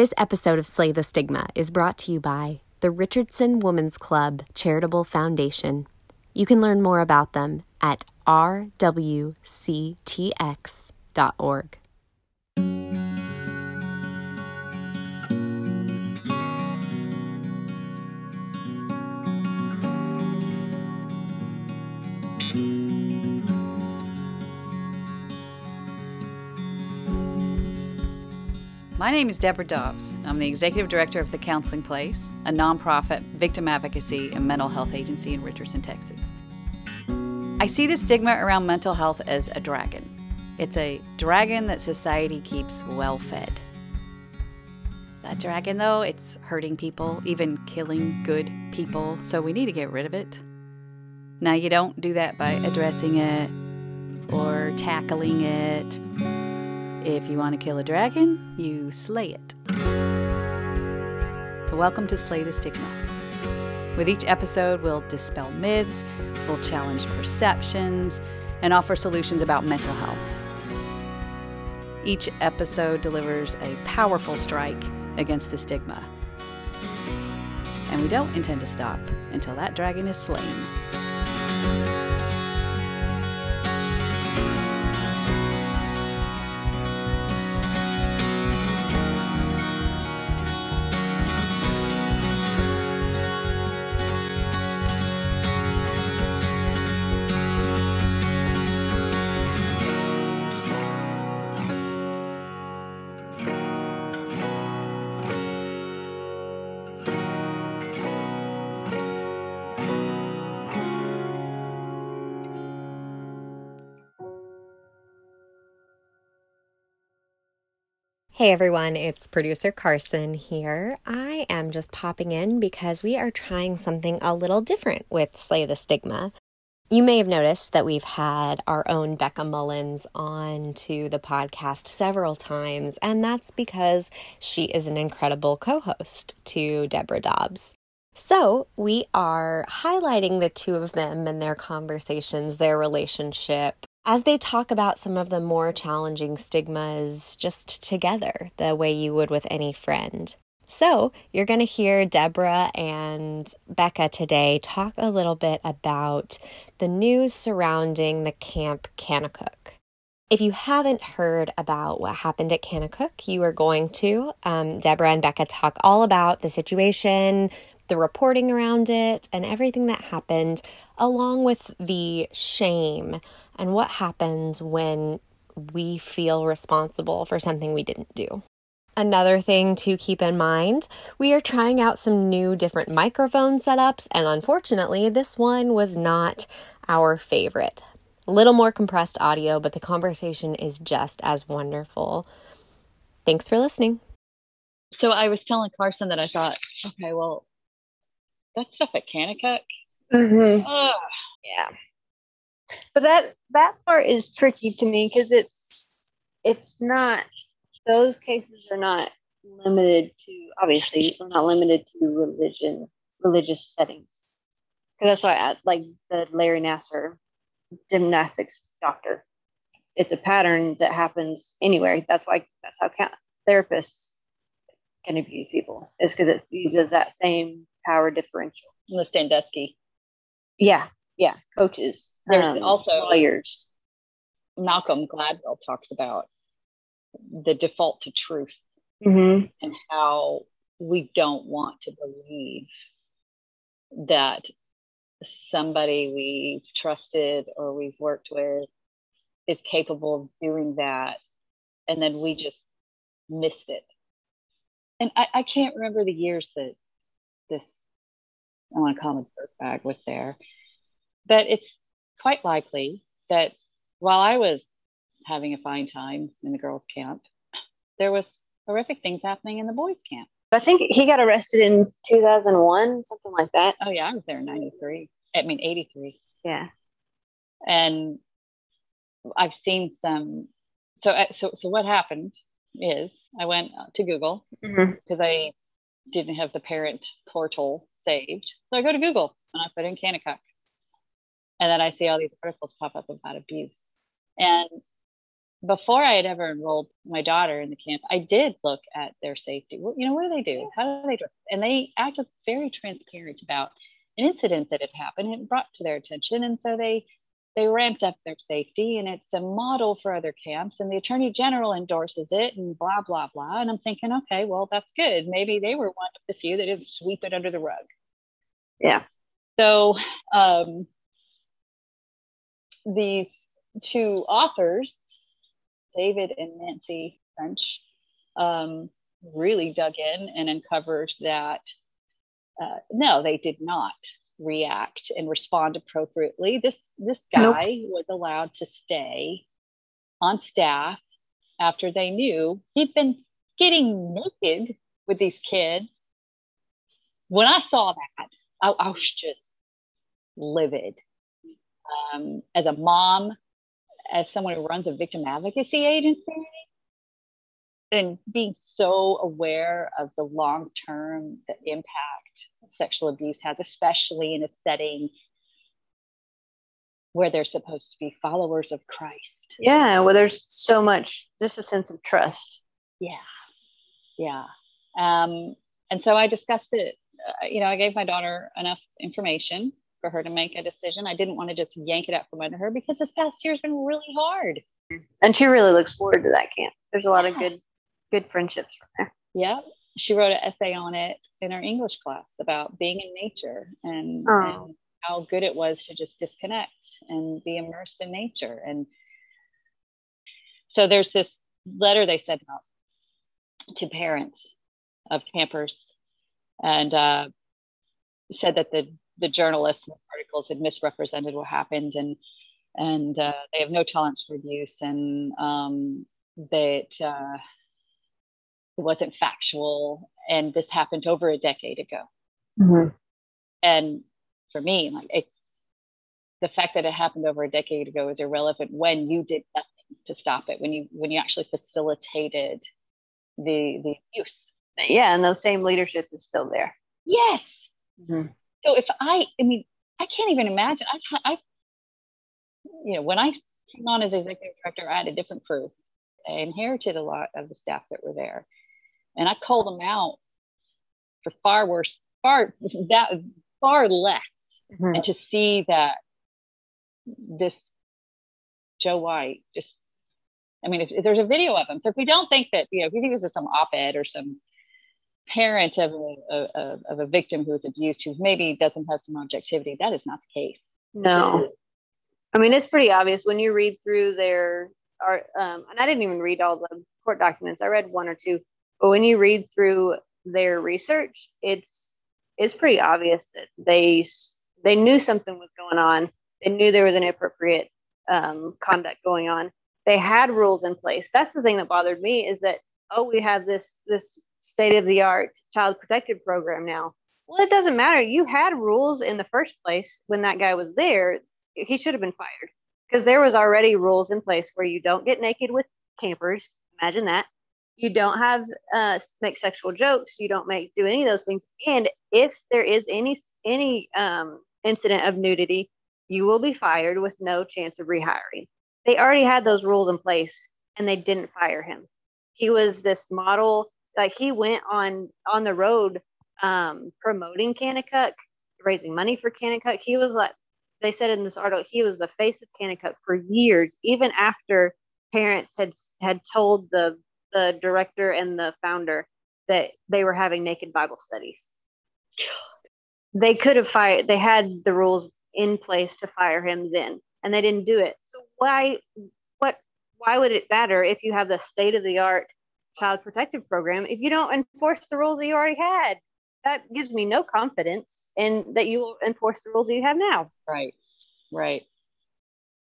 This episode of Slay the Stigma is brought to you by the Richardson Women's Club Charitable Foundation. You can learn more about them at rwctx.org. My name is Deborah Dobbs. I'm the executive director of The Counseling Place, a nonprofit victim advocacy and mental health agency in Richardson, Texas. I see the stigma around mental health as a dragon. It's a dragon that society keeps well fed. That dragon, though, it's hurting people, even killing good people, so we need to get rid of it. Now, you don't do that by addressing it or tackling it if you want to kill a dragon, you slay it. So, welcome to Slay the Stigma. With each episode, we'll dispel myths, we'll challenge perceptions, and offer solutions about mental health. Each episode delivers a powerful strike against the stigma. And we don't intend to stop until that dragon is slain. Hey everyone, it's producer Carson here. I am just popping in because we are trying something a little different with Slay the Stigma. You may have noticed that we've had our own Becca Mullins on to the podcast several times, and that's because she is an incredible co host to Deborah Dobbs. So, we are highlighting the two of them and their conversations, their relationship, as they talk about some of the more challenging stigmas just together, the way you would with any friend. So, you're going to hear Deborah and Becca today talk a little bit about the news surrounding the Camp Kanakuk. If you haven't heard about what happened at Kanakuk, you are going to. Um, Deborah and Becca talk all about the situation, the reporting around it, and everything that happened, along with the shame and what happens when we feel responsible for something we didn't do. Another thing to keep in mind we are trying out some new different microphone setups, and unfortunately, this one was not our favorite. A little more compressed audio, but the conversation is just as wonderful. Thanks for listening. So I was telling Carson that I thought, okay, well, that stuff at Kanakuk. Mm-hmm. Yeah but that that part is tricky to me because it's it's not those cases are not limited to obviously they're not limited to religion religious settings. Because that's why I, like the Larry Nassar gymnastics doctor. It's a pattern that happens anywhere that's why that's how therapists can abuse people is because it uses that same power differential. The Sandusky yeah yeah coaches there's um, also lawyers. Malcolm Gladwell talks about the default to truth mm-hmm. and how we don't want to believe that somebody we've trusted or we've worked with is capable of doing that and then we just missed it and i, I can't remember the years that this i want to call him a dirt bag was there but it's quite likely that while I was having a fine time in the girls' camp, there was horrific things happening in the boys' camp. I think he got arrested in 2001, something like that. Oh yeah, I was there in 93. I mean 83. Yeah. And I've seen some so uh, so so what happened is I went to Google because mm-hmm. I didn't have the parent portal saved. So I go to Google and I put in Kanakuk and then I see all these articles pop up about abuse. And before I had ever enrolled my daughter in the camp, I did look at their safety. Well, you know, what do they do? How do they do? And they acted very transparent about an incident that had happened and brought to their attention. And so they they ramped up their safety and it's a model for other camps and the attorney general endorses it and blah blah blah and i'm thinking okay well that's good maybe they were one of the few that didn't sweep it under the rug yeah so um, these two authors david and nancy french um, really dug in and uncovered that uh, no they did not react and respond appropriately. This this guy nope. was allowed to stay on staff after they knew he'd been getting naked with these kids. When I saw that, I, I was just livid. Um, as a mom, as someone who runs a victim advocacy agency, and being so aware of the long term the impact sexual abuse has, especially in a setting where they're supposed to be followers of Christ. Yeah, well, there's so much, just a sense of trust. Yeah, yeah. Um, and so I discussed it. Uh, you know, I gave my daughter enough information for her to make a decision. I didn't want to just yank it out from under her because this past year has been really hard. And she really looks forward to that camp. There's a lot yeah. of good, good friendships from there. Yeah, she wrote an essay on it in her English class about being in nature and, oh. and, how good it was to just disconnect and be immersed in nature. And so there's this letter they sent out to parents of campers and uh, said that the the journalists and the articles had misrepresented what happened and and uh, they have no tolerance for abuse and um, that uh, it wasn't factual. And this happened over a decade ago. Mm-hmm. and for me like it's the fact that it happened over a decade ago is irrelevant when you did nothing to stop it when you when you actually facilitated the the abuse. Yeah and the same leadership is still there. Yes. Mm-hmm. So if i i mean i can't even imagine i i you know when i came on as executive director i had a different crew i inherited a lot of the staff that were there and I called them out for far worse, far that far less. Mm-hmm. And to see that this Joe White just I mean, if, if, there's a video of him. So if we don't think that, you know, if you think this is some op-ed or some parent of a, a, of a victim who was abused who maybe doesn't have some objectivity, that is not the case. No. I mean, it's pretty obvious when you read through their art, um, and I didn't even read all the court documents. I read one or two. But when you read through their research, it's it's pretty obvious that they they knew something was going on. They knew there was inappropriate um, conduct going on. They had rules in place. That's the thing that bothered me is that oh, we have this this state of the art child protective program now. Well, it doesn't matter. You had rules in the first place when that guy was there. He should have been fired because there was already rules in place where you don't get naked with campers. Imagine that you don't have uh, make sexual jokes you don't make do any of those things and if there is any any um, incident of nudity you will be fired with no chance of rehiring they already had those rules in place and they didn't fire him he was this model like he went on on the road um, promoting Kanakuk, raising money for Kanakuk. He was like they said in this article, he was the face of Kanakuk for years, even after parents had had told the the director and the founder that they were having naked Bible studies. They could have fired, they had the rules in place to fire him then, and they didn't do it. So why, what, why would it matter if you have the state of the art child protective program if you don't enforce the rules that you already had? That gives me no confidence in that you will enforce the rules that you have now. Right, right.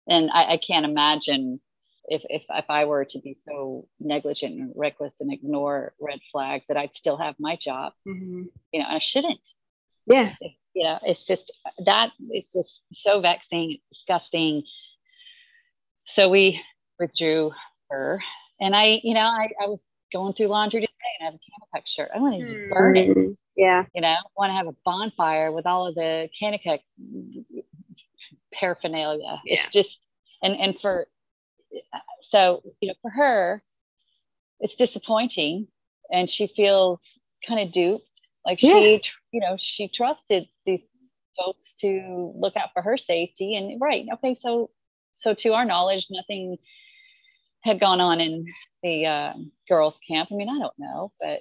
And I, I can't imagine if, if if I were to be so negligent and reckless and ignore red flags that I'd still have my job. Mm-hmm. You know, I shouldn't. Yeah. You know, it's just that it's just so vexing. It's disgusting. So we withdrew her. And I, you know, I, I was going through laundry today and I have a Kanakuk shirt. I want to mm-hmm. burn it. Yeah. You know, I want to have a bonfire with all of the Kanakuk paraphernalia. Yeah. It's just and and for so you know for her it's disappointing and she feels kind of duped like she you know she trusted these folks to look out for her safety and right okay so so to our knowledge nothing had gone on in the uh, girls camp i mean i don't know but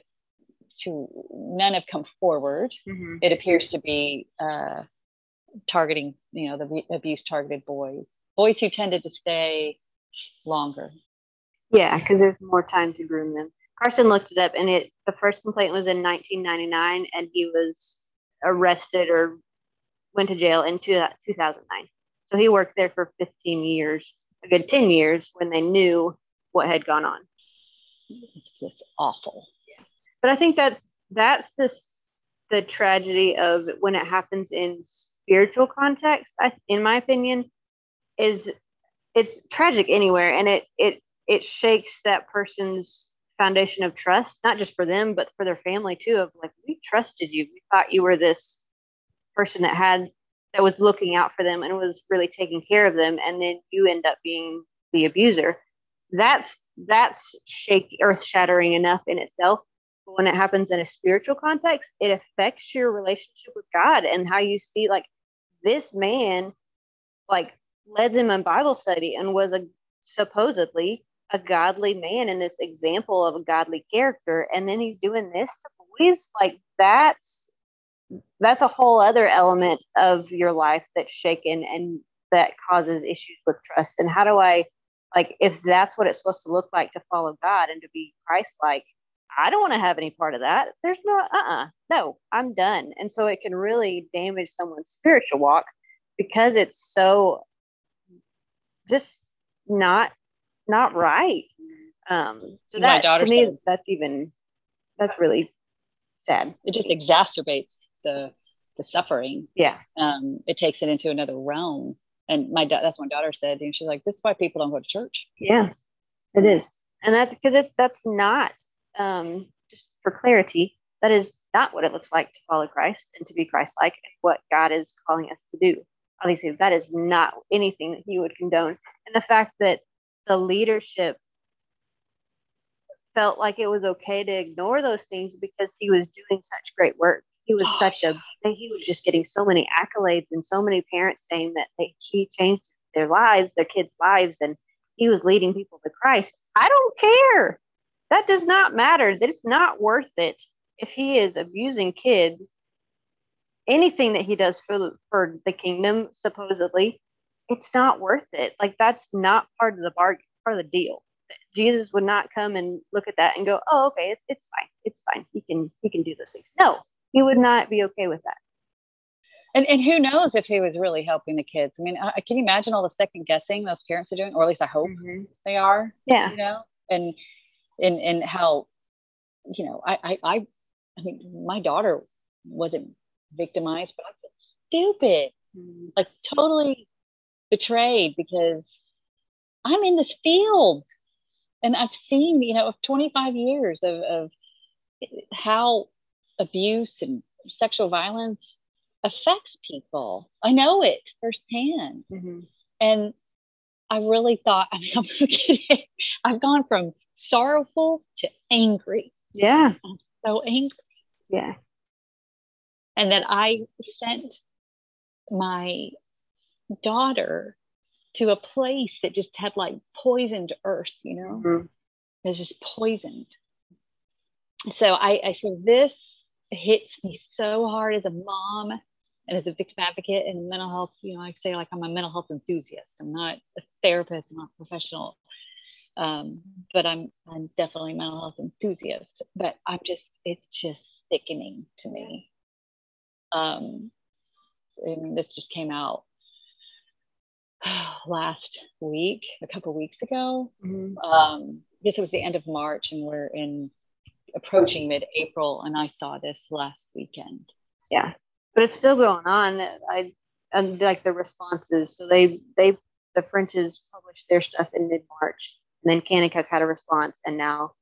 to none have come forward Mhm. it appears to be uh, targeting you know the abuse targeted boys boys who tended to stay longer Yeah, because there's more time to groom them. Carson looked it up, and it the first complaint was in 1999, and he was arrested or went to jail in two, 2009. So he worked there for 15 years, a good 10 years, when they knew what had gone on. It's just awful But I think that's that's the the tragedy of when it happens in spiritual context. I, in my opinion, is it's tragic anywhere, and it it it shakes that person's foundation of trust, not just for them, but for their family too. Of like, we trusted you, we thought you were this person that had that was looking out for them and was really taking care of them, and then you end up being the abuser. That's that's shaky, earth shattering enough in itself. But when it happens in a spiritual context, it affects your relationship with God and how you see like this man like led them in Bible study and was a supposedly a godly man and this example of a godly character. And then he's doing this to boys like that's that's a whole other element of your life that's shaken and that causes issues with trust. And how do I like if that's what it's supposed to look like to follow God and to be Christ like I don't want to have any part of that. There's no, uh uh no, I'm done. And so it can really damage someone's spiritual walk because it's so just not, not right. Um, so My that to me, said- that's even, that's really sad. it just exacerbates the the suffering Yeah. um it takes it into another realm and my da- that's my daughter said and she's like this is why people don't go to church Yeah, it is. And that's because it's, that's not, um, just for clarity, that is not what it looks like to follow Christ and to be Christ like and what God is calling us to do. Obviously, that is not anything that He would condone. And the fact that the leadership felt like it was okay to ignore those things because He was doing such great work. He was Oh, such a, He was just getting so many accolades and so many parents saying that they, He changed their lives, their kids' lives, and He was leading people to Christ. I don't care that does not matter. That it's not worth it if he is abusing kids. Anything that he does for the, for the kingdom, supposedly, it's not worth it. Like that's not part of the bargain, part of the deal. Jesus would not come and look at that and go, "Oh, okay, it, it's fine, it's fine. He can he can do those things." No, he would not be okay with that. and and who knows if he was really helping the kids? I mean I, can you imagine all the second guessing those parents are doing or at least i hope mm-hmm. they are Yeah, you know? And and and how you know i i i, I mean my daughter wasn't victimized but i feel stupid mm-hmm. like totally betrayed because i'm in this field and i've seen you know of 25 years of, of how abuse and sexual violence affects people i know it firsthand Mhm. and I really thought, I mean, I'm kidding. I've gone from sorrowful to angry. yeah, I'm so angry. yeah. And that I sent my daughter to a place that just had like poisoned earth, you know, Mhm. it was just poisoned. So I, I, so this hits me so hard as a mom and as a victim advocate and mental health, you know, I say like I'm a mental health enthusiast. I'm not a therapist, I'm not a professional. Um, but I'm I'm definitely a mental health enthusiast. But I'm just it's just sickening to me. Um I mean this just came out last week, a couple weeks ago. Mhm. Um, I guess it was the end of March and we're in approaching mid-April and I saw this last weekend. yeah but it's still going on i and like the responses so they they the frenches published their stuff in mid-march and then Kanakuk had a response and now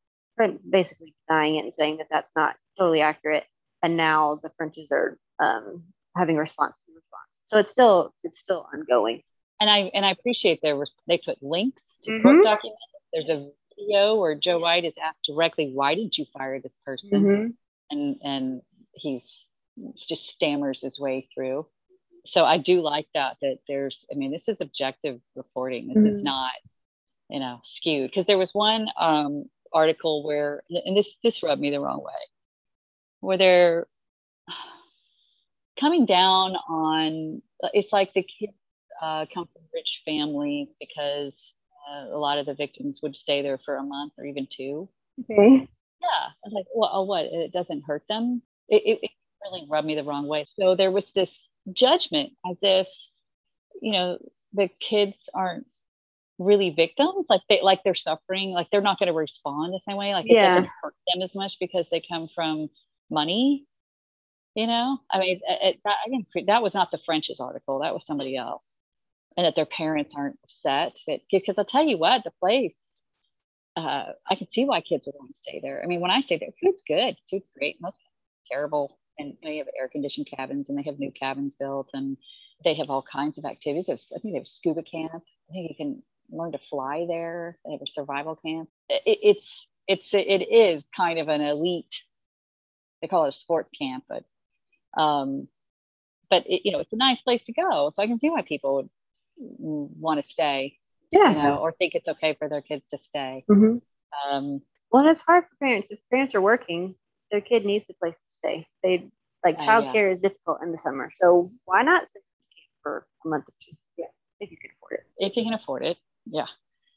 basically denying it and saying that that's not totally accurate and now the frenches are um, having response to response so it's still it's still ongoing and I and I appreciate was they put links to Mhm. court documents. There's a video where Joe White is asked directly, "Why did you fire this person?" Mhm. and and he's just stammers his way through. So I do like that. That there's, I mean, this is objective reporting. This is Mhm. not, you know, skewed. Because there was one um, article where, and this this rubbed me the wrong way, where they're coming down on. It's like the kids uh, come from rich families because uh, a lot of the victims would stay there for a month or even two. Okay. Yeah. I was like, well, oh, what? It doesn't hurt them. It, it, it really rubbed me the wrong way. So there was this judgment as if, you know, the kids aren't really victims, like they like they're suffering, like they're not going to respond the same way. Like it Yeah. doesn't hurt them as much because they come from money. You know, I mean, it, it- that, I didn't. That was not the French's article. That was somebody else, and that their parents aren't upset. But because I'll tell you what, the place uh, I can see why kids would want to stay there. I mean, when I stay there, food's good, food's great. Most terrible, and they have air conditioned cabins, and they have new cabins built, and they have all kinds of activities. I think they have scuba camp. I think you can learn to fly there. They have a survival camp. It, it's it's it is kind of an elite. They call it a sports camp, but um, but it, you know, it's a nice place to go. So I can see why people would want to stay, Yeah. you know, or think it's okay for their kids to stay. hmm Um, Well, it's hard for parents. If parents are working, their kid needs a place to stay. They like Uh, childcare is difficult in the summer, so why not send them to camp for a month or two? Yeah, if you can afford it. if you can afford it yeah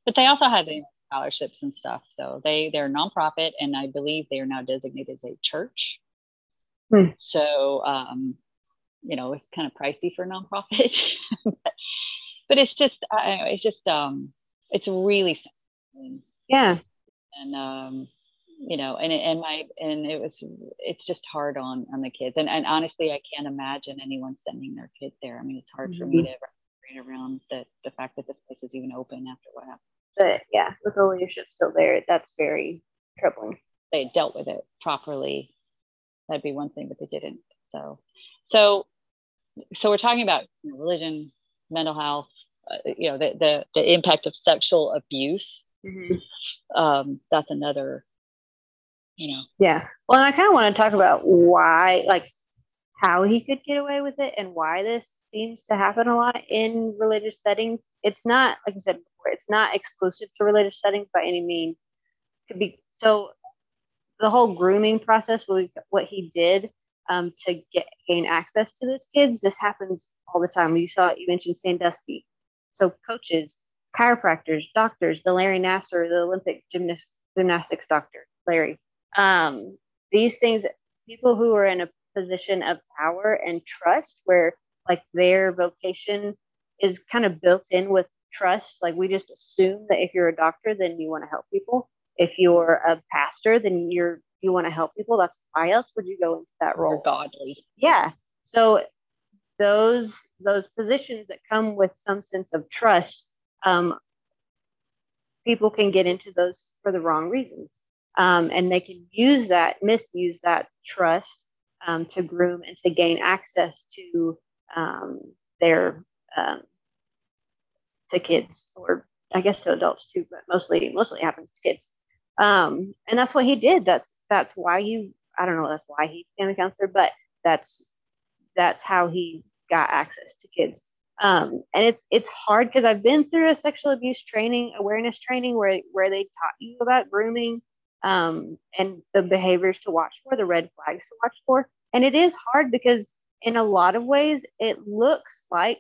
but they also had the scholarships and stuff so they they're a nonprofit and i believe they are now designated as a church Hmm. so um you know it's kind of pricey for a nonprofit but, but it's just I, don't know, it's just um it's really something. Yeah. and um you know and and my and it was it's just hard on on the kids and and honestly i can't imagine anyone sending their kid there i mean it's hard for me to wrap around the the fact that this place is even open after what happened But yeah, with the leadership still there, that's very troubling. they dealt with it properly that'd be one thing but they didn't so so so we're talking about you know, religion mental health you know the, the the impact of sexual abuse um that's another you know Yeah. Well, and I kind of want to talk about why, like, how he could get away with it and why this seems to happen a lot in religious settings. It's not, like I said before, it's not exclusive to religious settings by any means. Could be so. The whole grooming process, what what he did um, to get gain access to these kids, this happens all the time. You saw, you mentioned Sandusky. So coaches, chiropractors, doctors, the Larry Nassar, the Olympic gymnast, gymnastics doctor, Larry. Um, these things, people who are in a position of power and trust, where like their vocation is kind of built in with trust. Like we just assume that if you're a doctor, then you want to help people. If you're a pastor, then you're you want to help people. That's why else would you go into that role? godly yeah so those those positions that come with some sense of trust um, people can get into those for the wrong reasons. Um, and they can use that misuse that trust um, to groom and to gain access to um, their um, to kids or i guess to adults too but mostly mostly happens to kids. Um, and that's what he did. That's that's why he i don't know that's why he became a counselor but that's that's how he got access to kids. Um, and it's it's hard because i've been through a sexual abuse training awareness training where where they taught you about grooming um, and the behaviors to watch for the red flags to watch for. And it is hard because in a lot of ways it looks like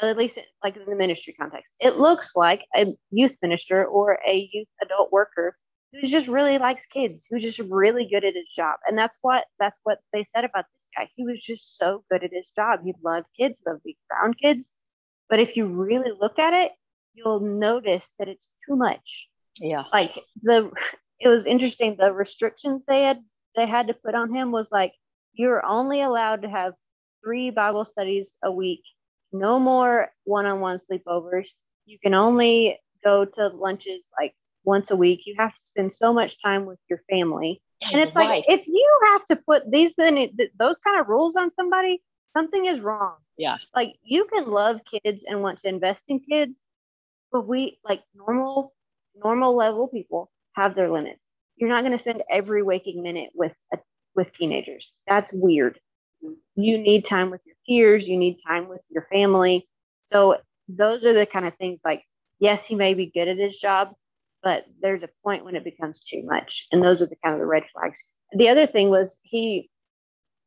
at least like in the ministry context it looks like a youth minister or a youth adult worker who just really likes kids, who's just really good at his job. And that's what that's what they said about this guy. He was just so good at his job. He loved kids, loved being around kids. But if you really look at it, you'll notice that it's too much. yeah Like the it was interesting, the restrictions they had they had to put on him was like you're only allowed to have three Bible studies a week, no more one-on-one sleepovers. You can only go to lunches like once a week. You have to spend so much time with your family. And it's like Right. if you have to put these those kind of rules on somebody, something is wrong. Yeah. Like you can love kids and want to invest in kids, but we like normal, normal level people have their limits. You're not going to spend every waking minute with a, with teenagers. That's weird. You need time with your peers. You need time with your family. So those are the kind of things like, yes, he may be good at his job, but there's a point when it becomes too much. And those are the kind of the red flags. The other thing was he,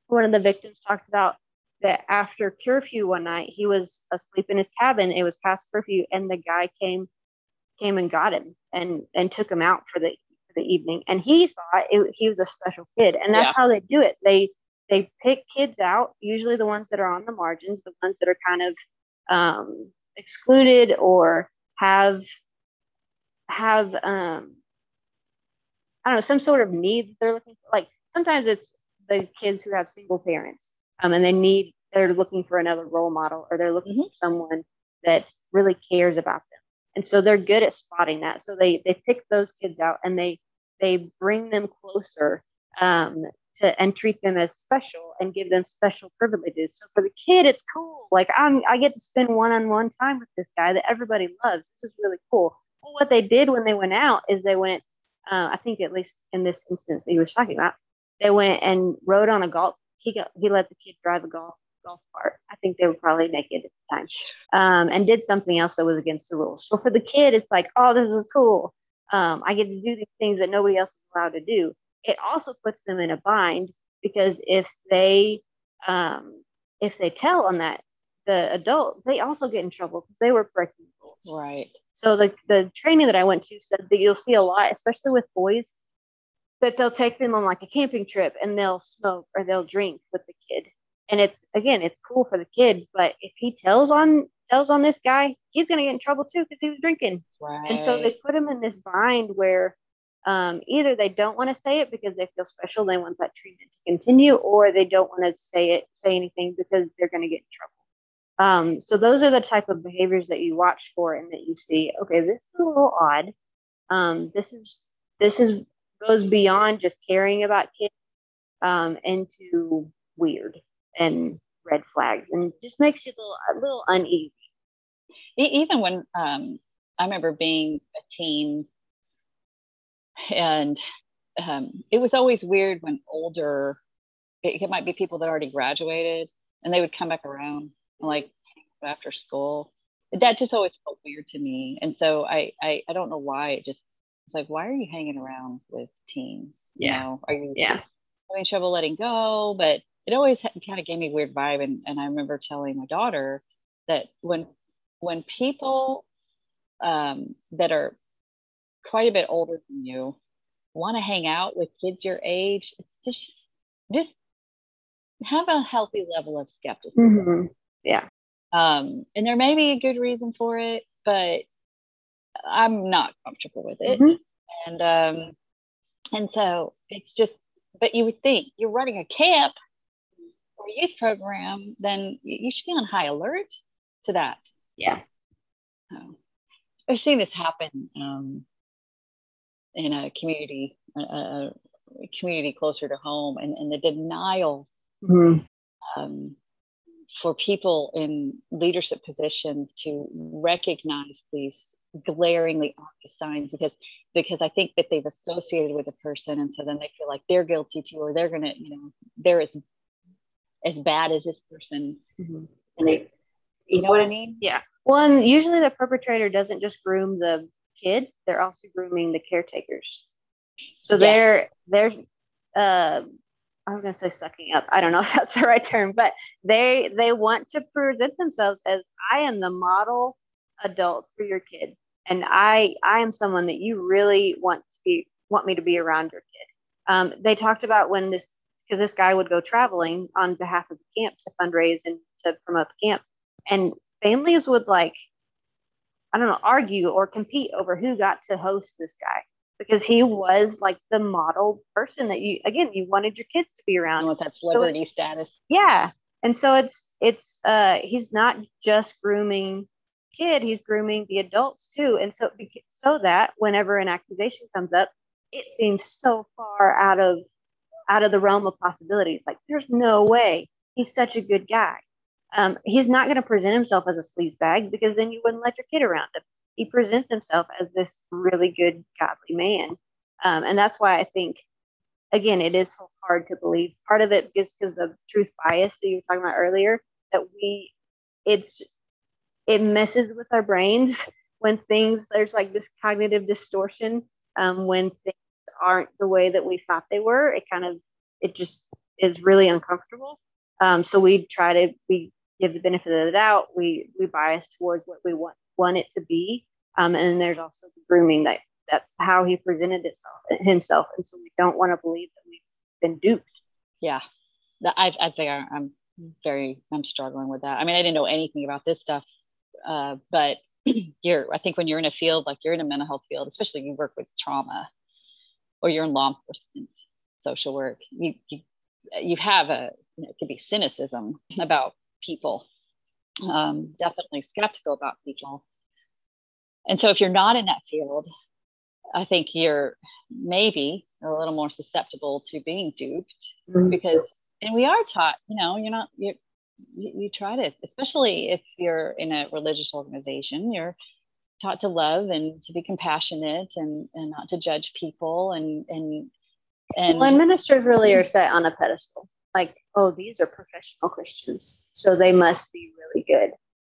one of the victims talked about that after curfew one night, he was asleep in his cabin. It was past curfew, and the guy came came and got him and and took him out for the for the evening. And he thought it, he was a special kid, and that's yeah. how they do it. They they pick kids out, usually the ones that are on the margins, the ones that are kind of um, excluded or have have um, I don't know some sort of need that they're looking for. Like sometimes it's the kids who have single parents um, and they need they're looking for another role model or they're looking mm-hmm. for someone that really cares about them. And so they're good at spotting that. So they they pick those kids out and they they bring them closer um, to and treat them as special and give them special privileges. So for the kid it's cool. Like i'm i get to spend one-on-one time with this guy that everybody loves. This is really cool well, what they did when they went out is they went uh, i think at least in this instance that he was talking about they went and rode on a golf he got he let the kid drive a golf golf cart. I think they were probably naked at the time, um, and did something else that was against the rules. So for the kid, it's like, oh, this is cool. Um, I get to do these things that nobody else is allowed to do. It also puts them in a bind because if they um, if they tell on that the adult, they also get in trouble because they were breaking rules. Right. So the the training that I went to said that you'll see a lot, especially with boys, that they'll take them on like a camping trip and they'll smoke or they'll drink with the kid. And it's again, it's cool for the kid, but if he tells on tells on this guy, he's gonna get in trouble too because he was drinking. Right. And so they put him in this bind where um, either they don't want to say it because they feel special, they want that treatment to continue, or they don't want to say it, say anything because they're going to get in trouble. Um, so those are the type of behaviors that you watch for and that you see. Okay, this is a little odd. Um, this is this is goes beyond just caring about kids um, into weird and red flags and just makes you a little, a little uneasy. Even when um, I remember being a teen, and um, it was always weird when older, it, it, might be people that already graduated and they would come back around like after school. That just always felt weird to me. And so I, I, I don't know why it just it's like, why are you hanging around with teens? Yeah. You know, are you yeah. having trouble letting go? But it always kind of gave me a weird vibe. And, and I remember telling my daughter that when when people um, that are quite a bit older than you want to hang out with kids your age, it's just just have a healthy level of skepticism. Mm-hmm. Yeah. Um, and there may be a good reason for it, but I'm not comfortable with it. Mm-hmm. And um, and so it's just, but you would think you're running a camp or a youth program, then you should be on high alert to that. Yeah. So, I've seen this happen um, in a community, a, a, community closer to home, and, and the denial mm-hmm. um, for people in leadership positions to recognize these glaringly obvious signs because because I think that they've associated with a person and so then they feel like they're guilty too or they're gonna you know they're as as bad as this person. Mm-hmm. and they you know what I mean? Yeah. Well and usually the perpetrator doesn't just groom the kid they're also grooming the caretakers. So they're they're uh I was going to say sucking up. I don't know if that's the right term, but they they want to present themselves as I am the model adult for your kid and I I am someone that you really want to be want me to be around your kid. Um, they talked about when this because this guy would go traveling on behalf of the camp to fundraise and to promote the camp, and families would like I don't know argue or compete over who got to host this guy because he was like the model person that you again you wanted your kids to be around with that celebrity so status. Yeah, and so it's it's uh he's not just grooming kid, he's grooming the adults too. And so, so that whenever an accusation comes up, it seems so far out of out of the realm of possibilities. Like, there's no way he's such a good guy. Um, he's not going to present himself as a sleaze bag because then you wouldn't let your kid around him. He presents himself as this really good, godly man. Um, and that's why I think, again, it is so hard to believe. Part of it is because of the truth bias that you were talking about earlier, that we, it's, it messes with our brains when things, there's like this cognitive distortion um, when things aren't the way that we thought they were. It kind of, it just is really uncomfortable. Um, so we try to, we give the benefit of the doubt. We, we bias towards what we want, want it to be. Um, and there's also the grooming that that's how he presented itself himself. And so we don't want to believe that we've been duped. Yeah. I i think i'm very i'm struggling with that. I mean i didn't know anything about this stuff uh, but you're i think when you're in a field like you're in a mental health field especially you work with trauma or you're in law enforcement social work you you, you have a you know, it could be cynicism about people um, definitely skeptical about people and so if you're not in that field I think you're maybe a little more susceptible to being duped mm-hmm. because, and we are taught, you know, you're not, you you try to, especially if you're in a religious organization, you're taught to love and to be compassionate and, and not to judge people and, and, and, well, and ministers really are set on a pedestal like, oh, these are professional Christians, so they must be really good.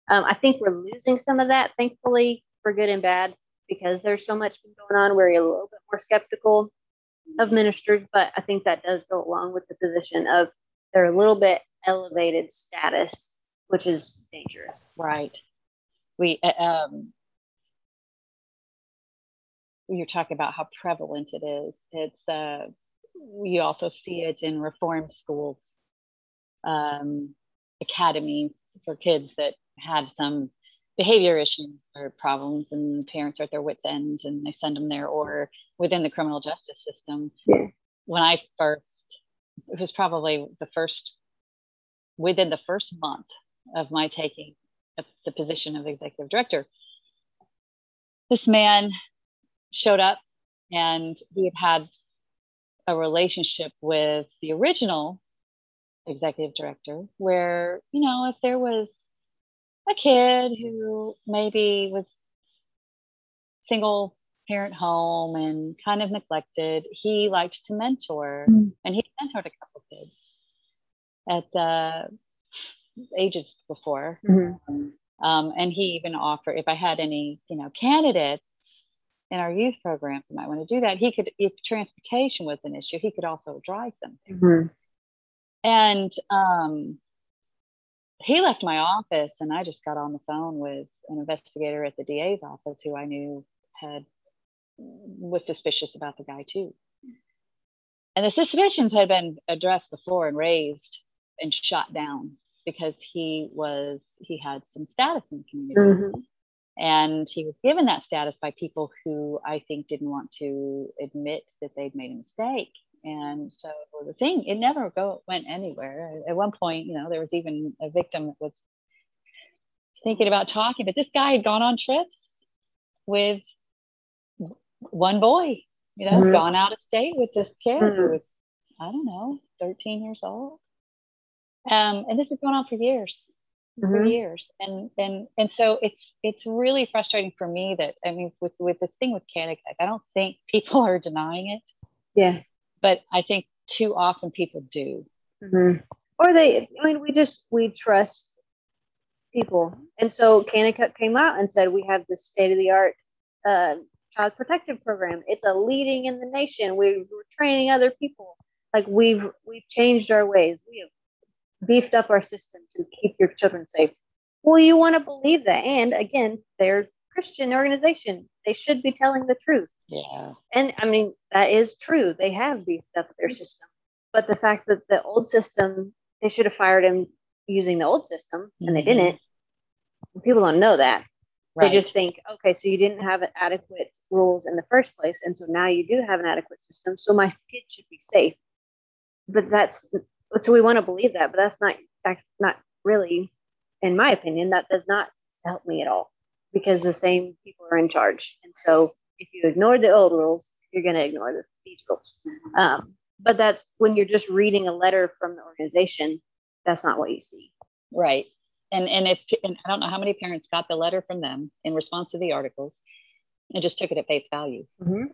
Um, I think we're losing some of that, thankfully, for good and bad because there's so much going on you're a little bit more skeptical of ministers, but I think that does go along with the position of they're a little bit elevated status, which is dangerous. Right. We, uh, um, you're talking about how prevalent it is. It's, uh, we also see it in reform schools, um, academies for kids that have some behavior issues or problems and parents are at their wits end and they send them there or within the criminal justice system yeah. when i first it was probably the first within the first month of my taking the position of executive director this man showed up and he had had a relationship with the original executive director where you know if there was a kid who maybe was single parent home and kind of neglected, he liked to mentor, mm. and he mentored a couple kids at uh, ages before. Mm-hmm. Um, and he even offered if I had any, you know, candidates in our youth programs that might want to do that, he could, if transportation was an issue, he could also drive them. Mm-hmm. And um, he left my office and I just got on the phone with an investigator at the DA's office who I knew had was suspicious about the guy too. And the suspicions had been addressed before and raised and shot down because he was he had some status in the community. Mm-hmm. And he was given that status by people who I think didn't want to admit that they'd made a mistake and so the thing it never go went anywhere at one point you know there was even a victim that was thinking about talking but this guy had gone on trips with one boy you know mm-hmm. gone out of state with this kid mm-hmm. who was i don't know 13 years old um, and this has gone on for years mm-hmm. for years and and and so it's it's really frustrating for me that i mean with with this thing with Kanakuk, i don't think people are denying it yeah but I think too often people do. Mm-hmm. Or they, I mean, we just we trust people, and so Kanakuk came out and said we have this state of the art uh, child protective program. It's a leading in the nation. We, we're training other people. Like we've we've changed our ways. We have beefed up our system to keep your children safe. Well, you want to believe that, and again, they're Christian organization. They should be telling the truth. Yeah. And I mean, that is true. They have beefed up their system. But the fact that the old system, they should have fired him using the old system mm-hmm. and they mm-hmm. didn't. People don't know that. Right. They just think, okay, so you didn't have adequate rules in the first place. And so now you do have an adequate system. So my kid should be safe. But that's, so we want to believe that, but that's not, that's not really, in my opinion, that does not help me at all because the same people are in charge. And so if you ignore the old rules, you're going to ignore the, these rules. Um, but that's when you're just reading a letter from the organization, that's not what you see. Right. and and if and I don't know how many parents got the letter from them in response to the articles and just took it at face value Mm-hmm.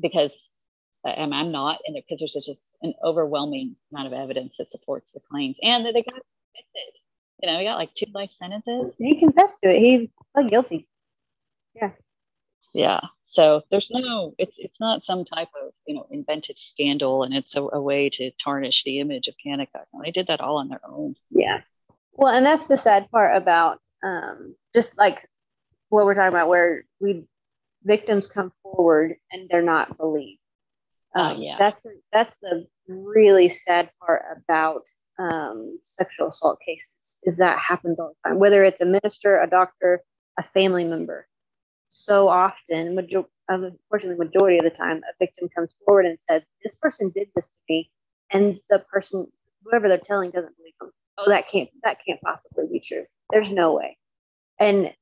because I'm, I'm not and because there's just an overwhelming amount of evidence that supports the claims and that they got convicted. You know, he got like two life sentences. He confessed to it. He pled guilty. Yeah. Yeah so there's no, it's it's not some type of you know invented scandal, and it's a, a way to tarnish the image of Kanakuk. They did that all on their own. Yeah. Well, and that's the sad part about um, just like what we're talking about, where we victims come forward and they're not believed. Oh, Um, yeah. That's that's the really sad part about um, sexual assault cases is that happens all the time. Whether it's a minister, a doctor, a family member, so often, major- uh, unfortunately, majority of the time, a victim comes forward and says, "This person did this to me," and the person, whoever they're telling, doesn't believe them. Oh, that can't that can't possibly be true. There's no way. And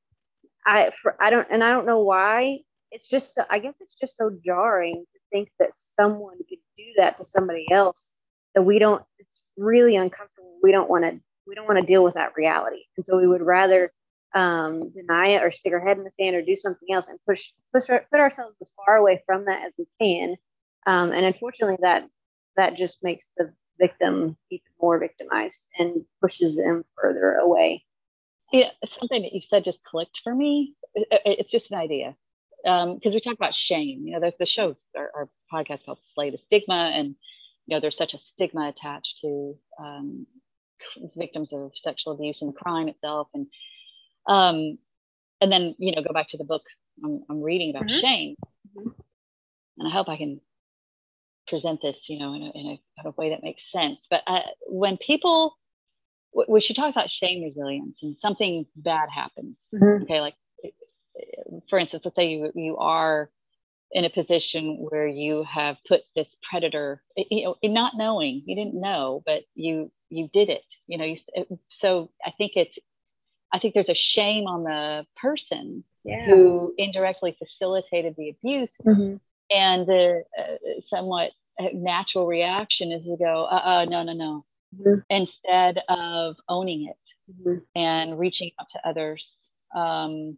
I, for, I don't, and I don't know why. It's just, so, I guess it's just so jarring to think that someone could do that to somebody else that we don't. It's really uncomfortable. We don't want to. We don't want to deal with that reality, and so we would rather um, deny it or stick our head in the sand or do something else and push push our, put ourselves as far away from that as we can. Um, and unfortunately, that that just makes the victim even more victimized and pushes them further away. Yeah, something that you said just clicked for me. It- it- It's just an idea because we talk about shame. You know, the, the shows, our, our podcast called "Slay the Stigma," and you know, there's such a stigma attached to um, victims of sexual abuse and crime itself, and um, and then you know, go back to the book I'm, I'm reading about Mhm. shame, Mhm. and I hope I can present this, you know, in a, in a, way that makes sense. But uh, when people wh- when she talks about shame resilience and something bad happens Mhm. okay like for instance let's say you you are in a position where you have put this predator you know in not knowing you didn't know but you you did it you know you so i think it's i think there's a shame on the person Yeah. who indirectly facilitated the abuse Mhm. and the uh, somewhat natural reaction is to go uh, uh no no no Mhm. instead of owning it Mhm. and reaching out to others um,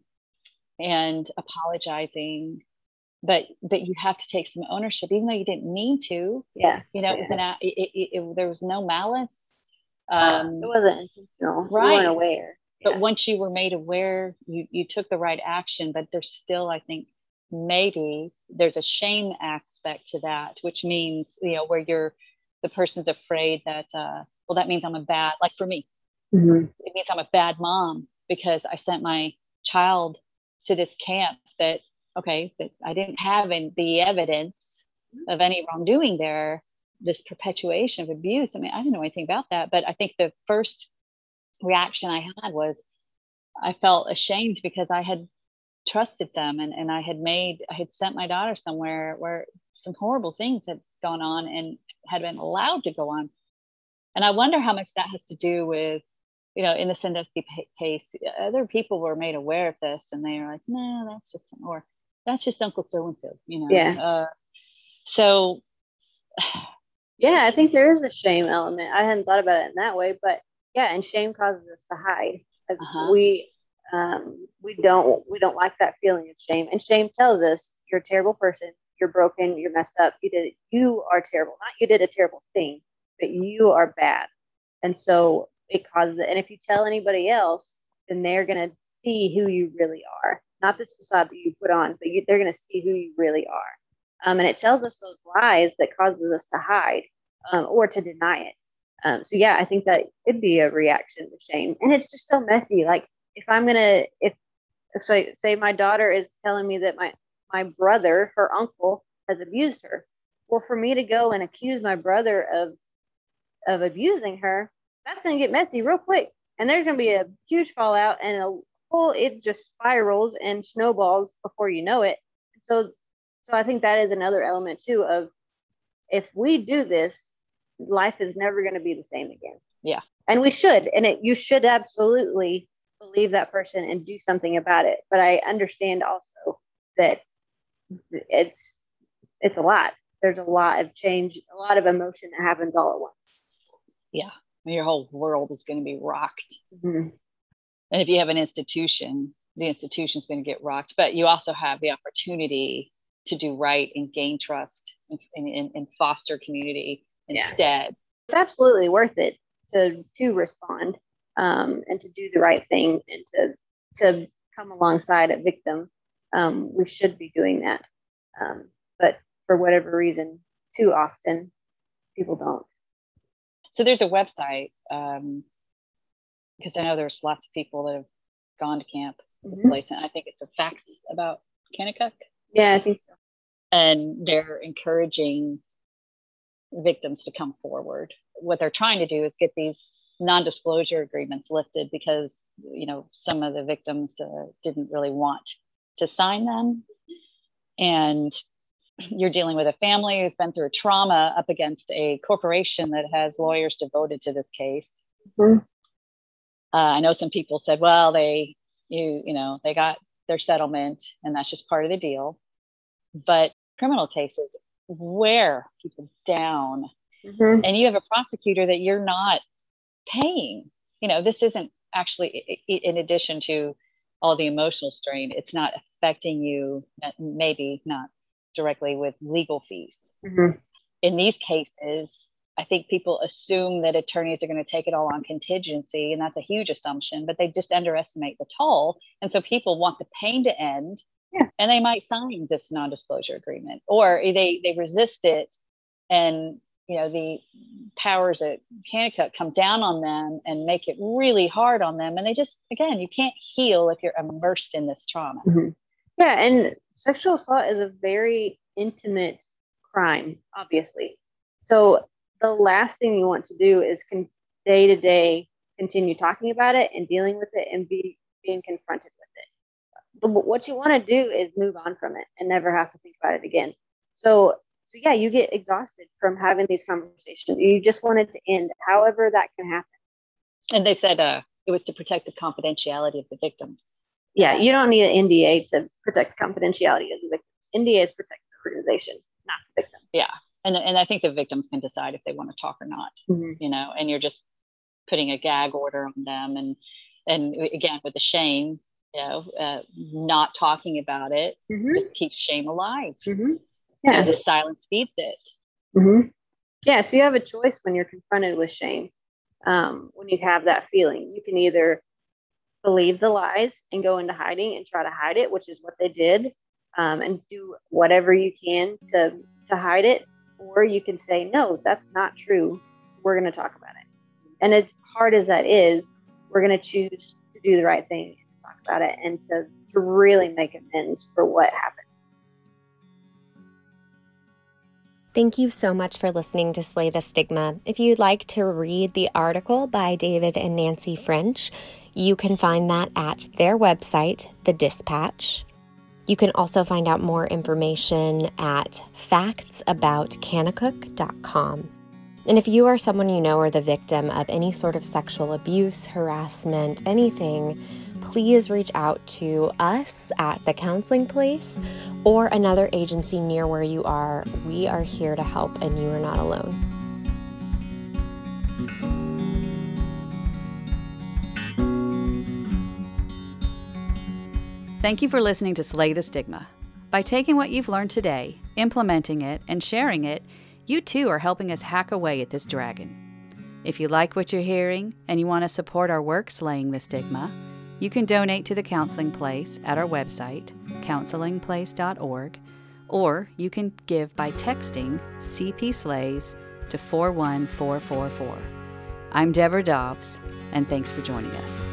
and apologizing but but you have to take some ownership even though you didn't mean to Yeah. you know it was an it, it, it, there was no malice um, it wasn't intentional. Right. weren't aware. But Yeah. once you were made aware you you took the right action but there's still i think maybe there's a shame aspect to that which means you know where you're the person's afraid that uh, well that means i'm a bad like for me Mhm. it means I'm a bad mom because I sent my child to this camp that, okay, that I didn't have in the evidence of any wrongdoing there, this perpetuation of abuse. I mean, I didn't know anything about that, but I think the first reaction I had was I felt ashamed because I had trusted them and, and I had made, I had sent my daughter somewhere where some horrible things had gone on and had been allowed to go on. And I wonder how much that has to do with you know, in the Sandusky case, other people were made aware of this, and they were like, "No, that's just or that's just Uncle so and so," you know. Yeah. Uh, so, Yeah, I think there is a shame element. I hadn't thought about it in that way, but yeah, and shame causes us to hide. Uh-huh. We um, we don't we don't like that feeling of shame, and shame tells us you're a terrible person, you're broken, you're messed up, you did you are terrible. Not you did a terrible thing, but you are bad, and so it causes it. And if you tell anybody else, then they're gonna see who you really are, not this facade that you put on, but you, they're gonna see who you really are. Um, and it tells us those lies that causes us to hide um, or to deny it. Um, so yeah, I think that could be a reaction to shame, and it's just so messy. Like if I'm gonna, if, if say, say my daughter is telling me that my my brother, her uncle, has abused her, well, for me to go and accuse my brother of of abusing her, that's gonna get messy real quick, and there's gonna be a huge fallout and a whole it just spirals and snowballs before you know it. So so I think that is another element too of if we do this, life is never going to be the same again. Yeah. And we should, and it, you should absolutely believe that person and do something about it. But I understand also that it's it's a lot. There's a lot of change, a lot of emotion that happens all at once. Yeah. Your whole world is going to be rocked. Mhm. And if you have an institution, the institution's going to get rocked, but you also have the opportunity to do right and gain trust and, and, and foster community instead. Yeah. It's absolutely worth it to to respond um, and to do the right thing and to to come alongside a victim. Um, we should be doing that, um, but for whatever reason, too often people don't. So there's a website because um, I know there's lots of people that have gone to camp this mm-hmm. place, and I think it's a facts about Kanakuk. Yeah, I think so. And they're encouraging victims to come forward. What they're trying to do is get these non-disclosure agreements lifted because you know some of the victims uh, didn't really want to sign them, and you're dealing with a family who's been through a trauma up against a corporation that has lawyers devoted to this case. Mm-hmm. Uh, I know some people said, well, they you you know they got their settlement and that's just part of the deal, but criminal cases wear people down, mm-hmm. and you have a prosecutor that you're not paying. You know, this isn't actually in addition to all the emotional strain. It's not affecting you, maybe not directly with legal fees. Mm-hmm. In these cases, I think people assume that attorneys are going to take it all on contingency, and that's a huge assumption, but they just underestimate the toll. And so people want the pain to end, yeah. and they might sign this non disclosure agreement, or they, they resist it, and you know the powers at Kanakuk come down on them and make it really hard on them and they just again you can't heal if you're immersed in this trauma mm-hmm. Yeah, and sexual assault is a very intimate crime, obviously. So the last thing you want to do is day to day continue talking about it and dealing with it and be being confronted with it. But what you want to do is move on from it and never have to think about it again. So so yeah, you get exhausted from having these conversations. You just want it to end, however that can happen. And they said uh, it was to protect the confidentiality of the victims yeah, you don't need an NDA to protect the confidentiality of the victims. NDAs protect the organization, not the victim. Yeah. And, and I think the victims can decide if they want to talk or not, mm-hmm. you know, and you're just putting a gag order on them. And, and again, with the shame, you know, uh, not talking about it mm-hmm. just keeps shame alive. Mm-hmm. Yeah. And the silence feeds it. Mm-hmm. Yeah. So you have a choice when you're confronted with shame. Um, when you have that feeling, you can either believe the lies and go into hiding and try to hide it, which is what they did, um, and do whatever you can to to hide it. Or you can say, no, that's not true. We're going to talk about it. And as hard as that is, we're going to choose to do the right thing talk about it and to, to really make amends for what happened. Thank you so much for listening to Slay the Stigma. If you'd like to read the article by David and Nancy French, you can find that at their website, The Dispatch. You can also find out more information at factsaboutkanakuk.com. And if you are someone you know or the victim of any sort of sexual abuse, harassment, anything, please reach out to us at the counseling place or another agency near where you are. We are here to help, and you are not alone. Thank you for listening to Slay the Stigma. By taking what you've learned today, implementing it, and sharing it, you too are helping us hack away at this dragon. If you like what you're hearing and you want to support our work slaying the stigma, you can donate to the Counseling Place at our website, counselingplace.org, or you can give by texting CP Slays to 41444. I'm Deborah Dobbs, and thanks for joining us.